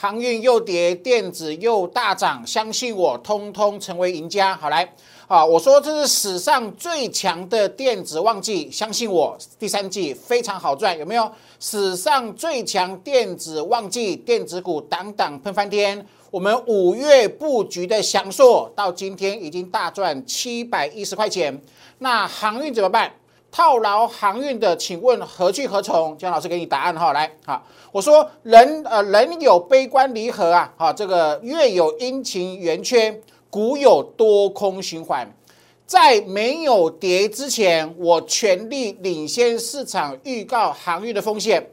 航运又跌，电子又大涨，相信我，通通成为赢家。好来，啊，我说这是史上最强的电子旺季，相信我，第三季非常好赚，有没有？史上最强电子旺季，电子股档档喷翻天。我们五月布局的翔硕，到今天已经大赚七百一十块钱。那航运怎么办？套牢航运的，请问何去何从？姜老师给你答案哈。来，好，我说人呃人有悲观离合啊，好，这个月有阴晴圆缺，股有多空循环。在没有跌之前，我全力领先市场，预告航运的风险。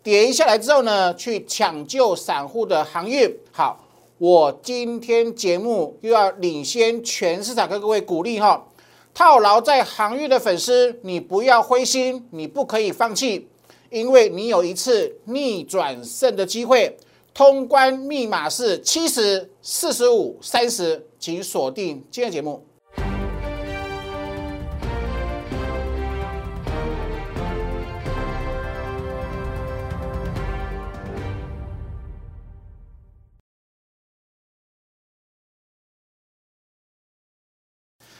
跌下来之后呢，去抢救散户的航运。好，我今天节目又要领先全市场，跟各位鼓励哈。套牢在航运的粉丝，你不要灰心，你不可以放弃，因为你有一次逆转胜的机会。通关密码是七十四十五三十，请锁定今天节目。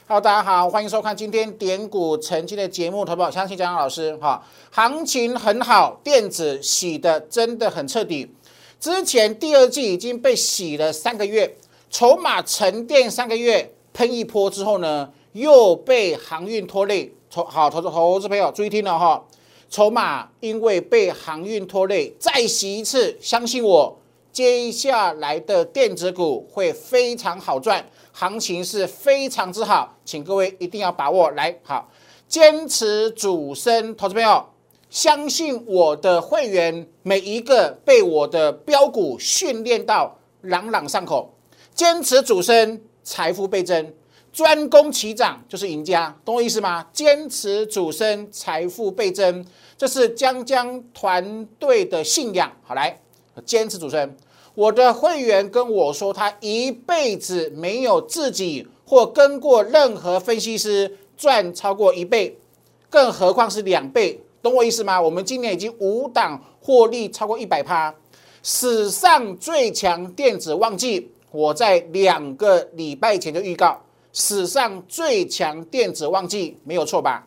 Hello，大家好，欢迎收看今天点股成金的节目。投保相信江江老师哈，行情很好，电子洗的真的很彻底。之前第二季已经被洗了三个月，筹码沉淀三个月，喷一波之后呢，又被航运拖累。投好投资投资朋友注意听了哈，筹码因为被航运拖累，再洗一次，相信我，接下来的电子股会非常好赚。行情是非常之好，请各位一定要把握。来，好，坚持主升，投资朋友，相信我的会员每一个被我的标股训练到朗朗上口，坚持主升，财富倍增，专攻齐涨就是赢家，懂我意思吗？坚持主升，财富倍增，这是江江团队的信仰。好，来，坚持主升。我的会员跟我说，他一辈子没有自己或跟过任何分析师赚超过一倍，更何况是两倍，懂我意思吗？我们今年已经五档获利超过一百趴，史上最强电子旺季，我在两个礼拜前就预告，史上最强电子旺季没有错吧？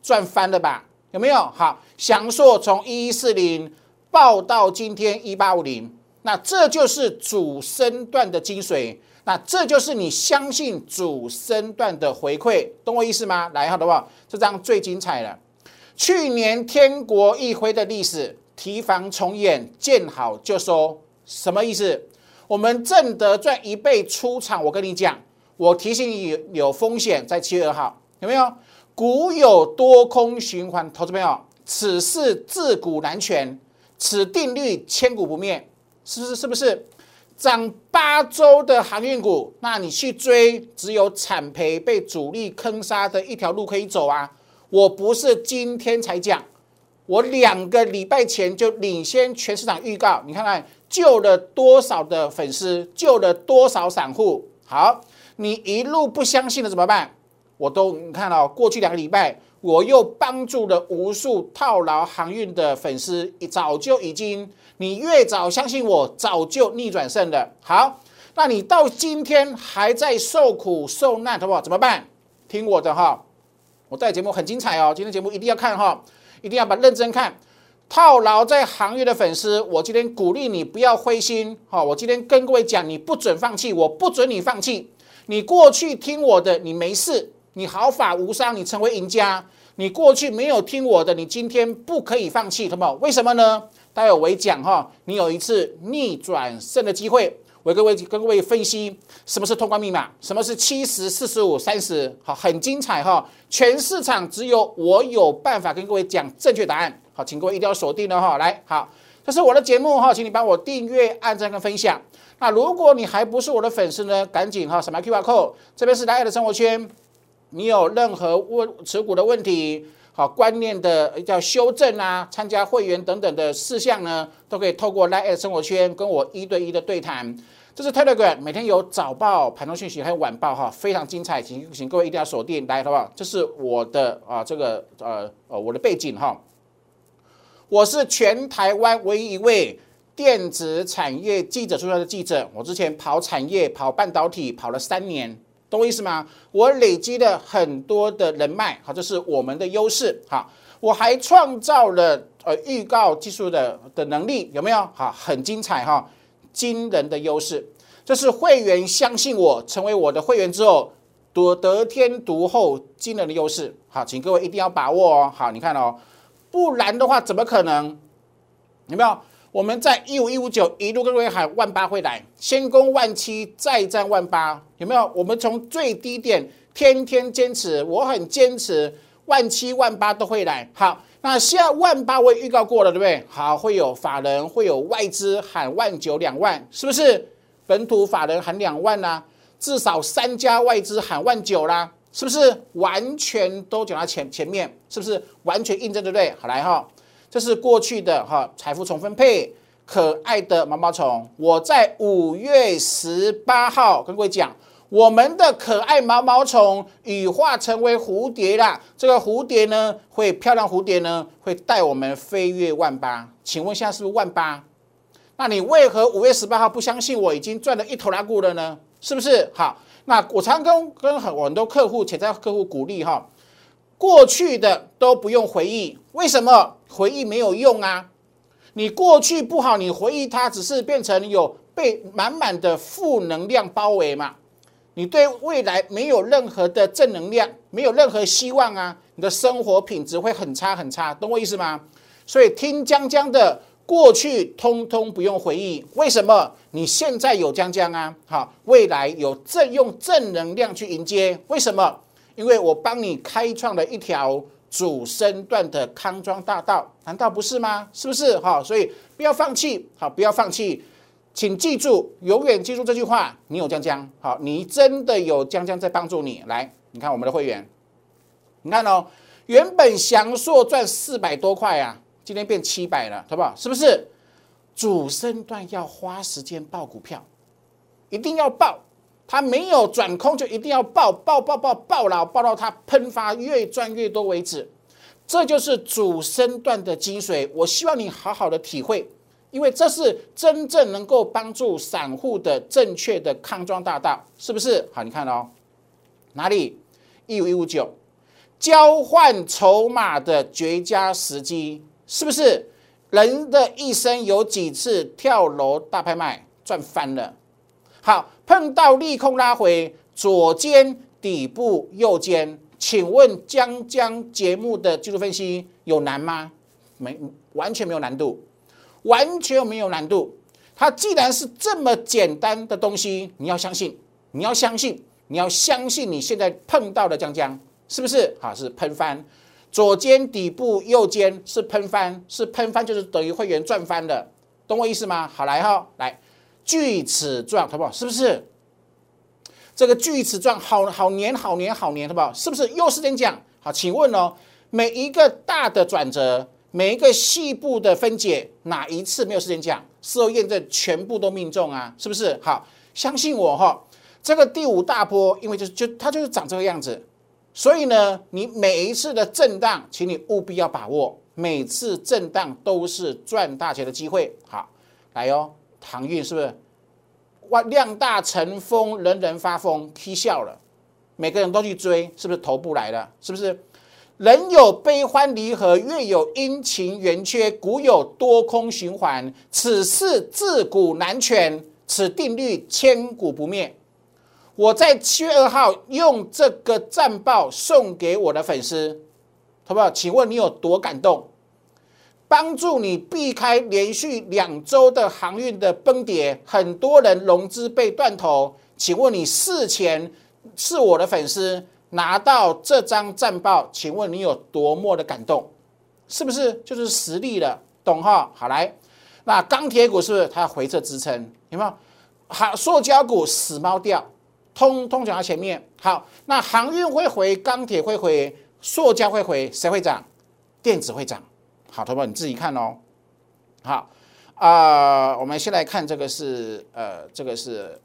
赚翻了吧？有没有？好，祥硕从一一四零报到今天一八五零。那这就是主升段的精髓，那这就是你相信主升段的回馈，懂我意思吗？来，好不好？这张最精彩了，去年天国一挥的历史，提防重演，见好就收，什么意思？我们正德赚一倍出场，我跟你讲，我提醒你有风险，在七月二号，有没有？股有多空循环，投资朋友，此事自古难全，此定律千古不灭。是不是？是不是涨八周的航运股？那你去追，只有惨赔，被主力坑杀的一条路可以走啊！我不是今天才讲，我两个礼拜前就领先全市场预告。你看看救了多少的粉丝，救了多少散户？好，你一路不相信了怎么办？我都你看到过去两个礼拜。我又帮助了无数套牢航运的粉丝，早就已经，你越早相信我，早就逆转胜的。好，那你到今天还在受苦受难，好不好？怎么办？听我的哈，我带节目很精彩哦，今天节目一定要看哈，一定要把认真看。套牢在行业的粉丝，我今天鼓励你不要灰心哈，我今天跟各位讲，你不准放弃，我不准你放弃。你过去听我的，你没事。你毫发无伤，你成为赢家。你过去没有听我的，你今天不可以放弃，懂不？为什么呢？待会我讲哈，你有一次逆转胜的机会。我各位跟各位分析什么是通关密码，什么是七十四十五三十，好，很精彩哈。全市场只有我有办法跟各位讲正确答案。好，请各位一定要锁定了哈。来，好，这是我的节目哈，请你帮我订阅、按赞跟分享。那如果你还不是我的粉丝呢，赶紧哈，什么 Q R code，这边是大家的生活圈。你有任何问持股的问题，好观念的叫修正啊，参加会员等等的事项呢，都可以透过 Line 生活圈跟我一对一的对谈。这是 Telegram，每天有早报、盘中讯息还有晚报哈，非常精彩，请请各位一定要锁定来，好不好？这是我的啊，这个呃呃我的背景哈，我是全台湾唯一一位。电子产业记者出来的记者，我之前跑产业、跑半导体跑了三年，懂我意思吗？我累积了很多的人脉，好，这是我们的优势。好，我还创造了呃预告技术的的能力，有没有？好，很精彩哈，惊人的优势。这是会员相信我，成为我的会员之后，得得天独厚惊人的优势。好，请各位一定要把握哦。好，你看哦，不然的话怎么可能？有没有？我们在一五一五九一路跟各位喊万八会来，先攻万七，再战万八，有没有？我们从最低点天天坚持，我很坚持，万七万八都会来。好，那现在万八我也预告过了，对不对？好，会有法人，会有外资喊万九两万，是不是？本土法人喊两万啦，至少三家外资喊万九啦，是不是？完全都讲到前前面，是不是？完全印证，对不对？好来哈。这是过去的哈财富重分配，可爱的毛毛虫。我在五月十八号跟各位讲，我们的可爱毛毛虫羽化成为蝴蝶啦。这个蝴蝶呢，会漂亮蝴蝶呢，会带我们飞越万八。请问现在是不是万八？那你为何五月十八号不相信我已经赚了一头拉股了呢？是不是？好，那我常跟跟很很多客户、潜在客户鼓励哈。过去的都不用回忆，为什么回忆没有用啊？你过去不好，你回忆它只是变成有被满满的负能量包围嘛？你对未来没有任何的正能量，没有任何希望啊！你的生活品质会很差很差，懂我意思吗？所以听江江的过去通通不用回忆，为什么？你现在有江江啊？好，未来有正用正能量去迎接，为什么？因为我帮你开创了一条主升段的康庄大道，难道不是吗？是不是？哈，所以不要放弃，好，不要放弃，请记住，永远记住这句话。你有江江，好，你真的有江江在帮助你。来，你看我们的会员，你看哦，原本祥硕赚四百多块啊，今天变七百了，好不好？是不是？主升段要花时间报股票，一定要报。它没有转空，就一定要爆爆爆爆爆了，爆到它喷发越赚越多为止。这就是主升段的精髓。我希望你好好的体会，因为这是真正能够帮助散户的正确的康庄大道，是不是？好，你看哦，哪里一五一五九交换筹码的绝佳时机，是不是？人的一生有几次跳楼大拍卖赚翻了？好。碰到利空拉回，左肩底部，右肩，请问江江节目的技术分析有难吗？没，完全没有难度，完全没有难度。它既然是这么简单的东西，你要相信，你要相信，你要相信你现在碰到的江江是不是？好，是喷翻，左肩底部，右肩是喷翻，是喷翻就是等于会员赚翻的，懂我意思吗？好，来哈，来。锯齿状，好不好？是不是？这个锯齿状好好黏，好黏，好黏，好不好？是不是？又是这样讲。好，请问哦，每一个大的转折，每一个细部的分解，哪一次没有时间讲？事后验证，全部都命中啊，是不是？好，相信我哈。这个第五大波，因为就是就它就是长这个样子，所以呢，你每一次的震荡，请你务必要把握，每次震荡都是赚大钱的机会。好，来哟。航运是不是哇量大成风，人人发疯，踢笑了，每个人都去追，是不是头部来了？是不是？人有悲欢离合，月有阴晴圆缺，古有多空循环，此事自古难全，此定律千古不灭。我在七月二号用这个战报送给我的粉丝，好不好？请问你有多感动？帮助你避开连续两周的航运的崩跌，很多人融资被断头。请问你事前是我的粉丝，拿到这张战报，请问你有多么的感动？是不是就是实力了？懂哈？好来，那钢铁股是不是它回撤支撑？有没有？好，塑胶股死猫掉，通通讲到前面。好，那航运会回，钢铁会回，塑胶会回，谁会涨？电子会涨。好，同学们你自己看哦。好啊，我们先来看这个是呃，这个是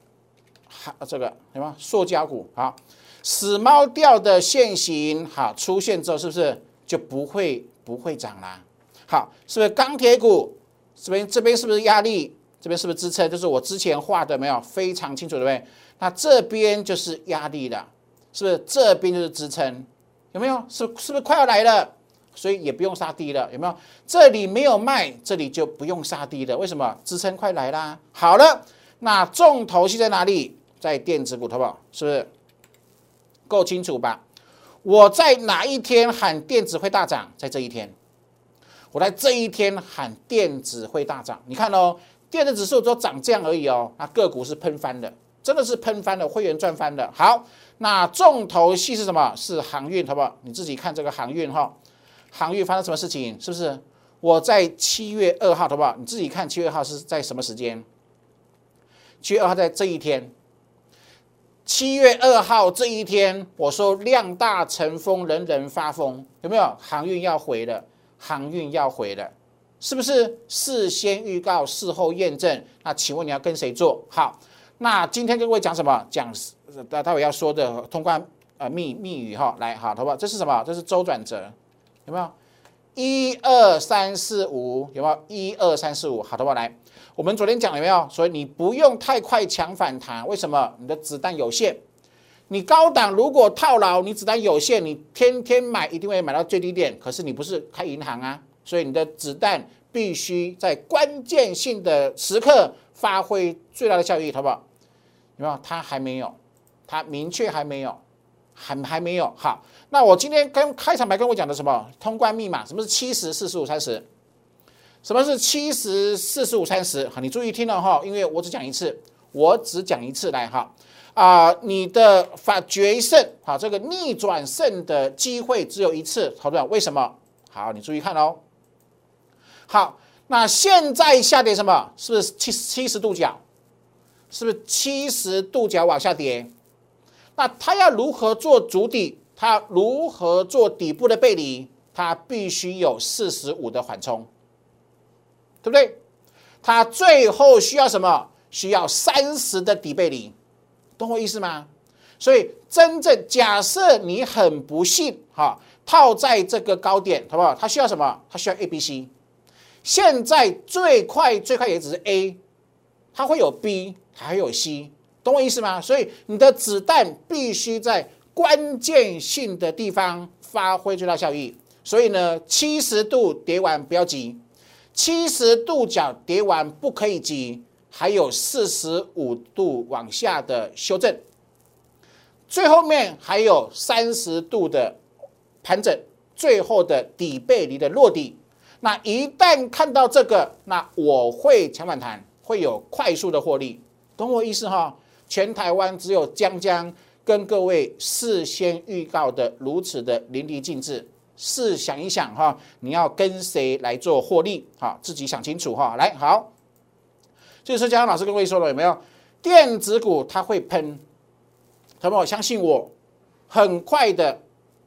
好这个什么塑胶股好，死猫掉的线型好出现之后，是不是就不会不会涨啦？好，是不是钢铁股这边这边是不是压力这边是不是支撑？就是我之前画的没有非常清楚，对不对？那这边就是压力了，是不是？这边就是支撑，有没有？是是不是快要来了？所以也不用杀低了，有没有？这里没有卖，这里就不用杀低了。为什么？支撑快来啦。好了，那重头戏在哪里？在电子股，好不好？是不是？够清楚吧？我在哪一天喊电子会大涨？在这一天，我在这一天喊电子会大涨。你看哦，电子指数都涨这样而已哦，那个股是喷翻的，真的是喷翻的，会员赚翻的。好，那重头戏是什么？是航运，好不好？你自己看这个航运哈。航运发生什么事情？是不是？我在七月二号，好不好？你自己看七月二号是在什么时间？七月二号在这一天。七月二号这一天，我说量大成风，人人发疯，有没有？航运要回了，航运要回了，是不是？事先预告，事后验证。那请问你要跟谁做好？那今天跟各位讲什么？讲待待会要说的通关呃密密语哈，来好，好不好？这是什么？这是周转折，有没有？一二三四五，有没有？一二三四五，好，好不好？来。我们昨天讲了没有？所以你不用太快抢反弹，为什么？你的子弹有限。你高档如果套牢，你子弹有限，你天天买一定会买到最低点。可是你不是开银行啊，所以你的子弹必须在关键性的时刻发挥最大的效益，好不好？有没有？它还没有，它明确还没有，还还没有。好，那我今天跟开场白跟我讲的什么？通关密码？什么是七十四十五三十？什么是七十四十五三十？好，你注意听了哈，因为我只讲一次，我只讲一次来哈啊，你的法决胜好，这个逆转胜的机会只有一次，好不好？为什么？好，你注意看哦。好，那现在下跌什么？是不是七七十度角？是不是七十度角往下跌？那它要如何做主底？它如何做底部的背离？它必须有四十五的缓冲。对不对？它最后需要什么？需要三十的底背离，懂我意思吗？所以真正假设你很不幸哈，套在这个高点，好不好？它需要什么？它需要 A、B、C。现在最快最快也只是 A，它会有 B，还有 C，懂我意思吗？所以你的子弹必须在关键性的地方发挥最大效益。所以呢，七十度跌完不要急。七十度角跌完不可以急，还有四十五度往下的修正，最后面还有三十度的盘整，最后的底背离的落地。那一旦看到这个，那我会抢反弹，会有快速的获利，懂我意思哈？全台湾只有江江跟各位事先预告的如此的淋漓尽致。试想一想哈，你要跟谁来做获利？哈，自己想清楚哈。来，好，这是江江老师跟各位说了，有没有？电子股它会喷，朋友相信我，很快的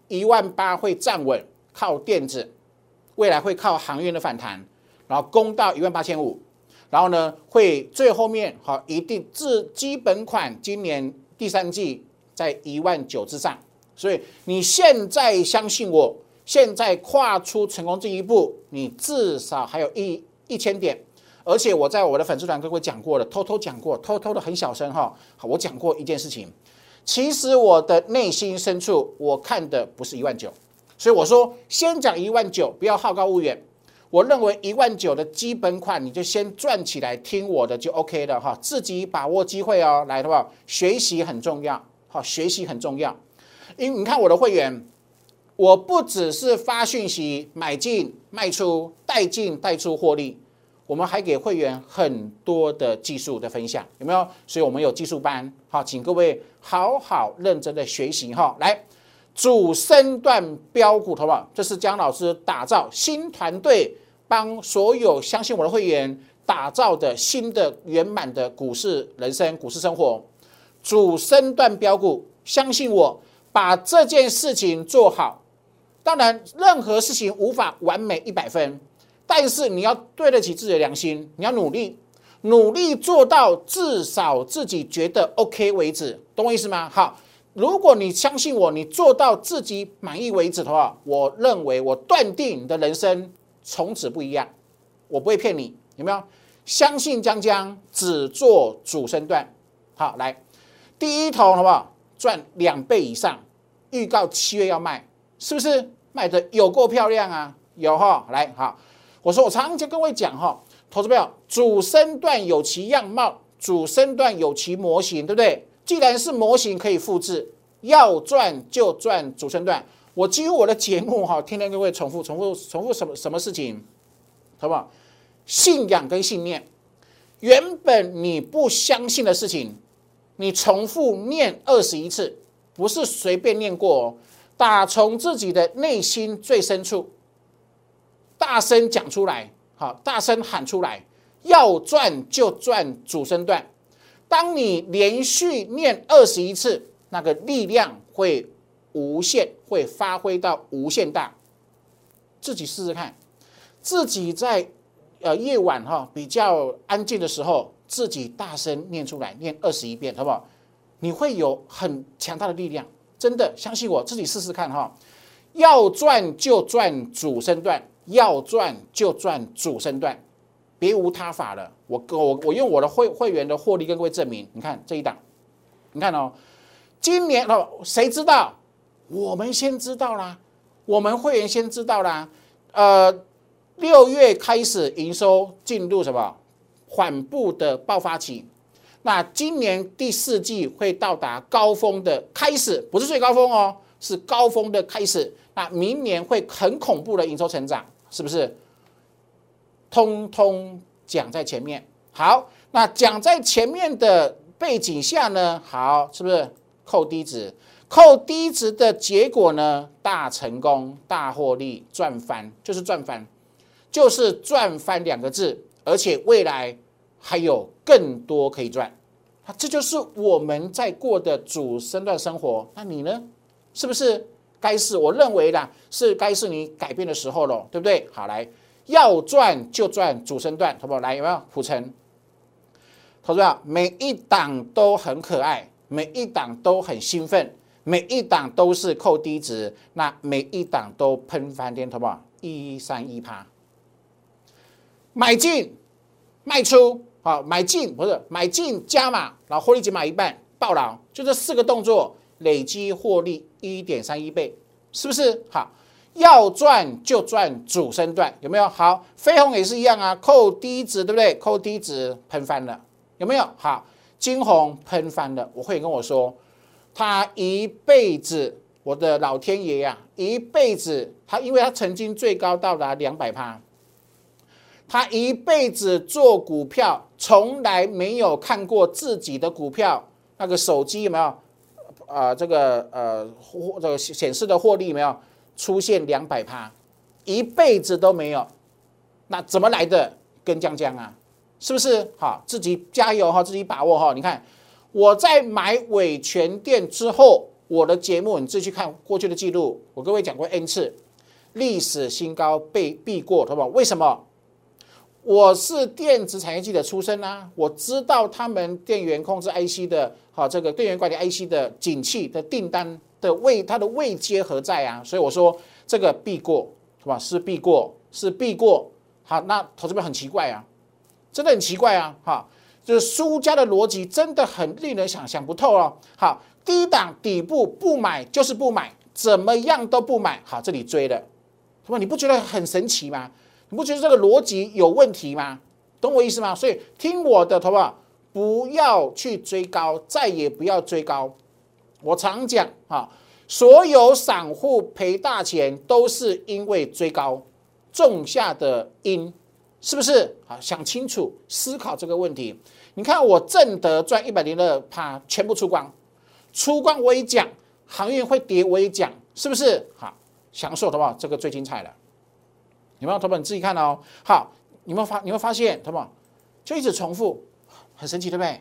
一万八会站稳，靠电子，未来会靠航运的反弹，然后攻到一万八千五，然后呢，会最后面好一定至基本款，今年第三季在一万九之上，所以你现在相信我。现在跨出成功这一步，你至少还有一一千点，而且我在我的粉丝团跟我讲过了，偷偷讲过，偷偷的很小声哈。好，我讲过一件事情，其实我的内心深处，我看的不是一万九，所以我说先讲一万九，不要好高骛远。我认为一万九的基本款，你就先赚起来，听我的就 OK 了哈。自己把握机会哦，来的话，学习很重要，好，学习很重要。因为你看我的会员。我不只是发讯息买进卖出带进带出获利，我们还给会员很多的技术的分享，有没有？所以我们有技术班，好，请各位好好认真的学习哈。来，主升段标股，好不好？这是姜老师打造新团队，帮所有相信我的会员打造的新的圆满的股市人生、股市生活。主升段标股，相信我，把这件事情做好。当然，任何事情无法完美一百分，但是你要对得起自己的良心，你要努力，努力做到至少自己觉得 OK 为止，懂我意思吗？好，如果你相信我，你做到自己满意为止的话，我认为我断定你的人生从此不一样，我不会骗你，有没有？相信江江只做主升段。好，来第一头好不好？赚两倍以上，预告七月要卖，是不是卖的有够漂亮啊？有哈，来好，我说我常常跟各位讲哈，投资朋友，主升段有其样貌，主升段有其模型，对不对？既然是模型可以复制，要赚就赚主升段。我几乎我的节目哈，天天都会重复、重复、重复什么什么事情，好不好？信仰跟信念，原本你不相信的事情，你重复念二十一次，不是随便念过哦，打从自己的内心最深处，大声讲出来，好，大声喊出来，要赚就赚主升段。当你连续念二十一次，那个力量会无限，会发挥到无限大。自己试试看，自己在呃夜晚哈比较安静的时候，自己大声念出来，念二十一遍，好不好？你会有很强大的力量，真的相信我，自己试试看哈。要赚就赚主升段，要赚就赚主升段。别无他法了，我我我用我的会会员的获利跟各位证明。你看这一档，你看哦，今年哦，谁知道？我们先知道啦，我们会员先知道啦。呃，六月开始营收进入什么缓步的爆发期？那今年第四季会到达高峰的开始，不是最高峰哦，是高峰的开始。那明年会很恐怖的营收成长，是不是？通通讲在前面，好，那讲在前面的背景下呢？好，是不是扣低值？扣低值的结果呢？大成功、大获利、赚翻，就是赚翻，就是赚翻两个字，而且未来还有更多可以赚，啊，这就是我们在过的主升段生活。那你呢？是不是该是？我认为啦，是该是你改变的时候了，对不对？好，来。要赚就赚主升段，好不好？来有没有？普成，投资者每一档都很可爱，每一档都很兴奋，每一档都是扣低值，那每一档都喷翻天，好不好？一三一趴，买进卖出，好，买进不是买进加码，然后获利减码一半，爆牢，就这四个动作累积获利一点三一倍，是不是？好。要赚就赚主升段，有没有？好，飞鸿也是一样啊，扣低值，对不对？扣低值喷翻了，有没有？好，金红喷翻了。我会跟我说，他一辈子，我的老天爷呀，一辈子，他因为他曾经最高到达两百趴，他一辈子做股票，从来没有看过自己的股票那个手机有没有？啊，这个呃，获这个显示的获利有没有？出现两百趴，一辈子都没有，那怎么来的？跟江江啊，是不是？好，自己加油哈，自己把握哈。你看我在买伟全店之后，我的节目你自己去看过去的记录，我各位讲过 N 次，历史新高被避过，好不好？为什么？我是电子产业记者出身啊，我知道他们电源控制 IC 的，好这个电源管理 IC 的景气的订单。的位，它的位阶何在啊？所以我说这个必过是吧？是必过，是必过。好，那投资者很奇怪啊，真的很奇怪啊！哈，就是输家的逻辑真的很令人想想不透哦。好，低档底部不买就是不买，怎么样都不买。好，这里追的，什么？你不觉得很神奇吗？你不觉得这个逻辑有问题吗？懂我意思吗？所以听我的，好不好？不要去追高，再也不要追高。我常讲啊，所有散户赔大钱都是因为追高种下的因，是不是？好，想清楚思考这个问题。你看我正德赚一百零二趴，全部出光，出光我也讲，行业会跌我也讲，是不是？好，享受好不？这个最精彩了。有没有？同学们自己看哦。好，你们发？有没有发现？同学们就一直重复，很神奇，对不对？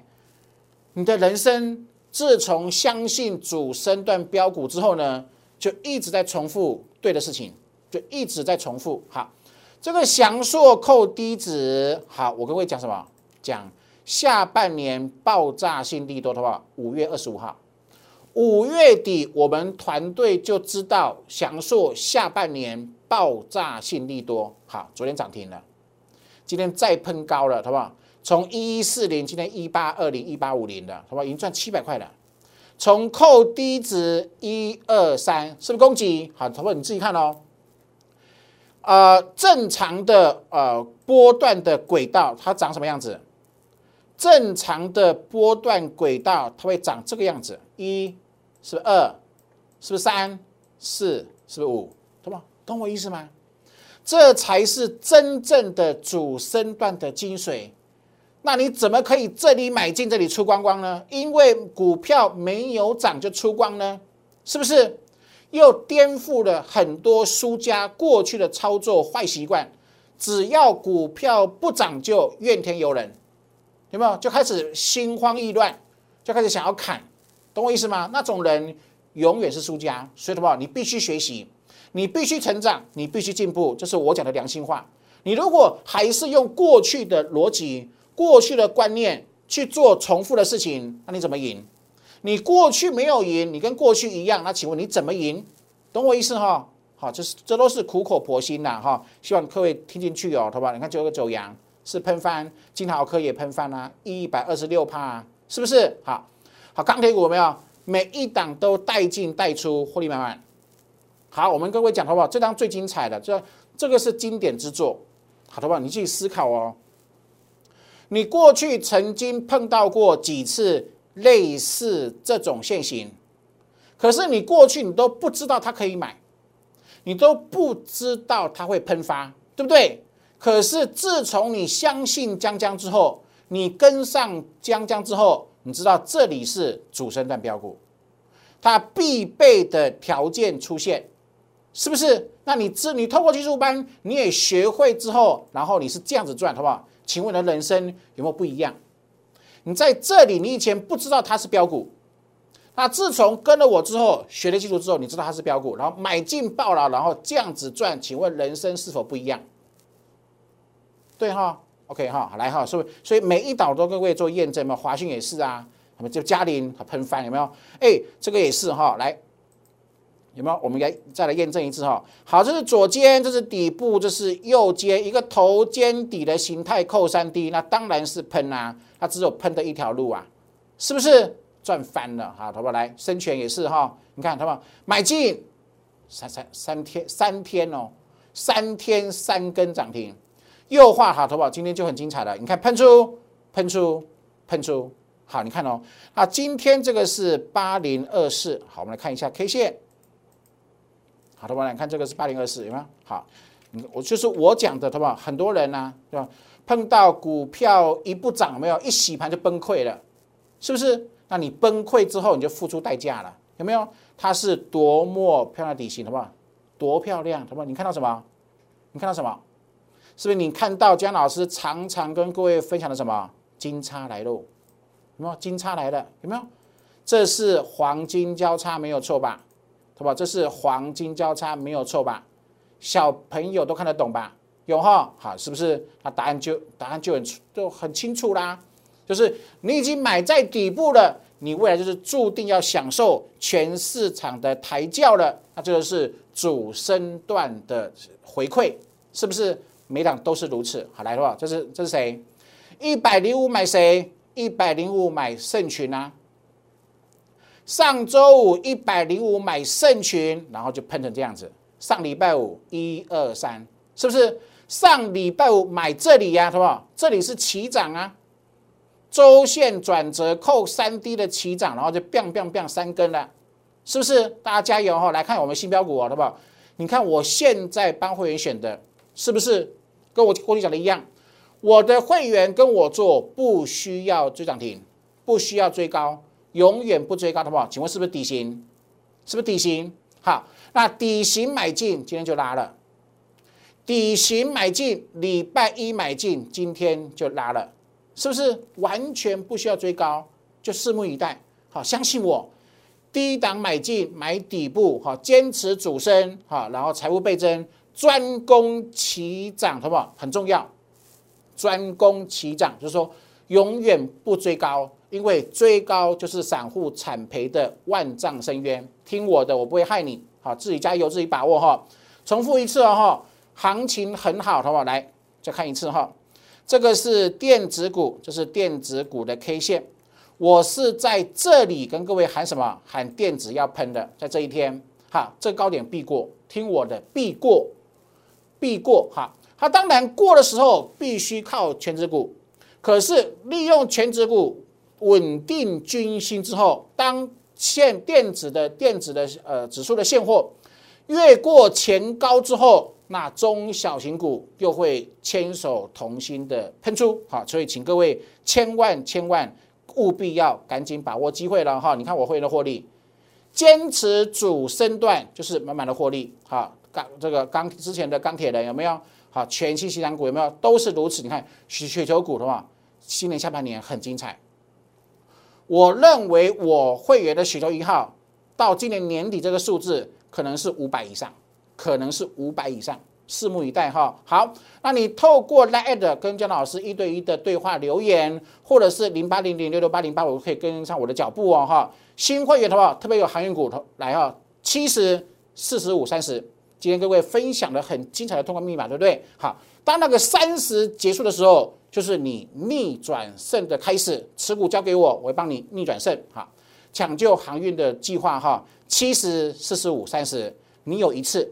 你的人生。自从相信主升段标股之后呢，就一直在重复对的事情，就一直在重复。好，这个祥硕扣低值，好，我跟各位讲什么？讲下半年爆炸性利多的话，五月二十五号，五月底我们团队就知道祥硕下半年爆炸性利多。好，昨天涨停了，今天再喷高了，好不好？从一一四零，今天一八二零、一八五零的，好不好？已经赚七百块了。从扣低值一二三，是不是攻击？好，好不好？你自己看哦。呃，正常的呃波段的轨道，它长什么样子？正常的波段轨道，它会长这个样子。一，是不是二？是不是三？四？是不是五？懂吗？懂我意思吗？这才是真正的主升段的精髓。那你怎么可以这里买进，这里出光光呢？因为股票没有涨就出光呢？是不是？又颠覆了很多输家过去的操作坏习惯。只要股票不涨就怨天尤人，有没有？就开始心慌意乱，就开始想要砍，懂我意思吗？那种人永远是输家。所以的话，你必须学习，你必须成长，你必须进步，这是我讲的良心话。你如果还是用过去的逻辑、过去的观念去做重复的事情，那你怎么赢？你过去没有赢，你跟过去一样，那请问你怎么赢？懂我意思哈？好，这是这都是苦口婆心的哈，希望各位听进去哦，好吧？你看九个走阳是喷翻，金豪科也喷翻啦，一百二十六帕，是不是？好，好，钢铁股有没有？每一档都带进带出，获利满满。好，我们各位讲好不好？这张最精彩的，这这个是经典之作，好的吧？你去思考哦。你过去曾经碰到过几次类似这种现形，可是你过去你都不知道它可以买。你都不知道它会喷发，对不对？可是自从你相信江江之后，你跟上江江之后，你知道这里是主升段标股，它必备的条件出现，是不是？那你知你透过技术班，你也学会之后，然后你是这样子赚，好不好？请问你的人生有没有不一样？你在这里，你以前不知道它是标股。那自从跟了我之后，学了技术之后，你知道它是标股，然后买进爆了，然后这样子赚，请问人生是否不一样？对哈，OK 哈，来哈，所以所以每一档都各位做验证嘛，华讯也是啊，那么就嘉陵喷翻有没有？哎，这个也是哈，来有没有？我们来再来验证一次哈。好，这是左肩，这是底部，这是右肩，一个头肩底的形态扣三 D，那当然是喷啊，它只有喷的一条路啊，是不是？赚翻了哈，投保来生全也是哈，你看投保买进三三三天三天哦，三天三根涨停，右化好投保今天就很精彩了，你看喷出喷出喷出，好你看哦，啊今天这个是八零二四，好我们来看一下 K 线，好投保来看这个是八零二四有没有？好，我就是我讲的投保，很多人呢对吧？碰到股票一不涨没有，一洗盘就崩溃了，是不是？那你崩溃之后，你就付出代价了，有没有？它是多么漂亮底型，好不好？多漂亮，好不好？你看到什么？你看到什么？是不是你看到江老师常常跟各位分享的什么金叉来喽？有没有金叉来了？有没有？这是黄金交叉，没有错吧？好不好？这是黄金交叉，没有错吧？小朋友都看得懂吧？有哈？好，是不是？那答案就答案就很就很清楚啦。就是你已经买在底部了，你未来就是注定要享受全市场的抬轿了。那这个是主升段的回馈，是不是？每档都是如此。好，来的话，这是这是谁？一百零五买谁？一百零五买圣群啊。上周五一百零五买圣群，然后就喷成这样子。上礼拜五一二三，是不是？上礼拜五买这里呀，好不好？这里是起涨啊。周线转折扣三 D 的起涨，然后就 biang biang biang 三根了，是不是？大家加油哈！来看我们新标股哦，好不好？你看我现在帮会员选的，是不是跟我过去讲的一样？我的会员跟我做，不需要追涨停，不需要追高，永远不追高，好不好？请问是不是底型？是不是底型？好，那底型买进，今天就拉了；底型买进，礼拜一买进，今天就拉了。是不是完全不需要追高，就拭目以待？好，相信我，低档买进，买底部，好，坚持主升，好，然后财务倍增，专攻齐涨，好不好？很重要，专攻齐涨，就是说永远不追高，因为追高就是散户惨赔的万丈深渊。听我的，我不会害你，好，自己加油，自己把握哈。重复一次哦哈，行情很好，好不好？来再看一次哈。这个是电子股，这是电子股的 K 线。我是在这里跟各位喊什么？喊电子要喷的，在这一天，哈，这高点必过，听我的，必过，必过，哈。它当然过的时候必须靠全指股，可是利用全指股稳定军心之后，当现电子的电子的呃指数的现货越过前高之后，那中小型股又会牵手同心的喷出，好，所以请各位千万千万。务必要赶紧把握机会了哈！你看我会员的获利，坚持主升段就是满满的获利哈。钢这个钢之前的钢铁人有没有？好，全新西洋股有没有？都是如此。你看雪雪球股的话，今年下半年很精彩。我认为我会员的雪球一号到今年年底这个数字可能是五百以上，可能是五百以上。拭目以待哈。好，那你透过 Line 跟姜老师一对一的对话留言，或者是零八零零六六八零八五，可以跟上我的脚步哦哈。新会员的话，特别有航运股来哈，七十四十五三十。今天各位分享的很精彩的通关密码，对不对？好，当那个三十结束的时候，就是你逆转胜的开始。持股交给我，我会帮你逆转胜。哈，抢救航运的计划哈，七十四十五三十，你有一次。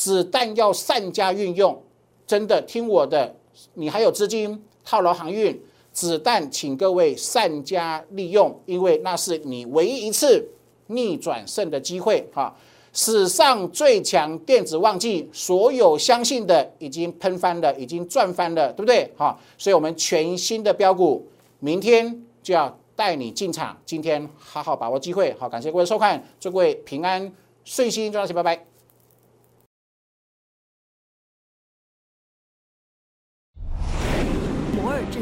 子弹要善加运用，真的听我的，你还有资金套牢航运，子弹请各位善加利用，因为那是你唯一一次逆转胜的机会哈！史上最强电子旺季，所有相信的已经喷翻了，已经赚翻了，对不对？哈！所以我们全新的标股，明天就要带你进场，今天好好把握机会，好，感谢各位收看，祝各位平安顺心，赚到钱，拜拜。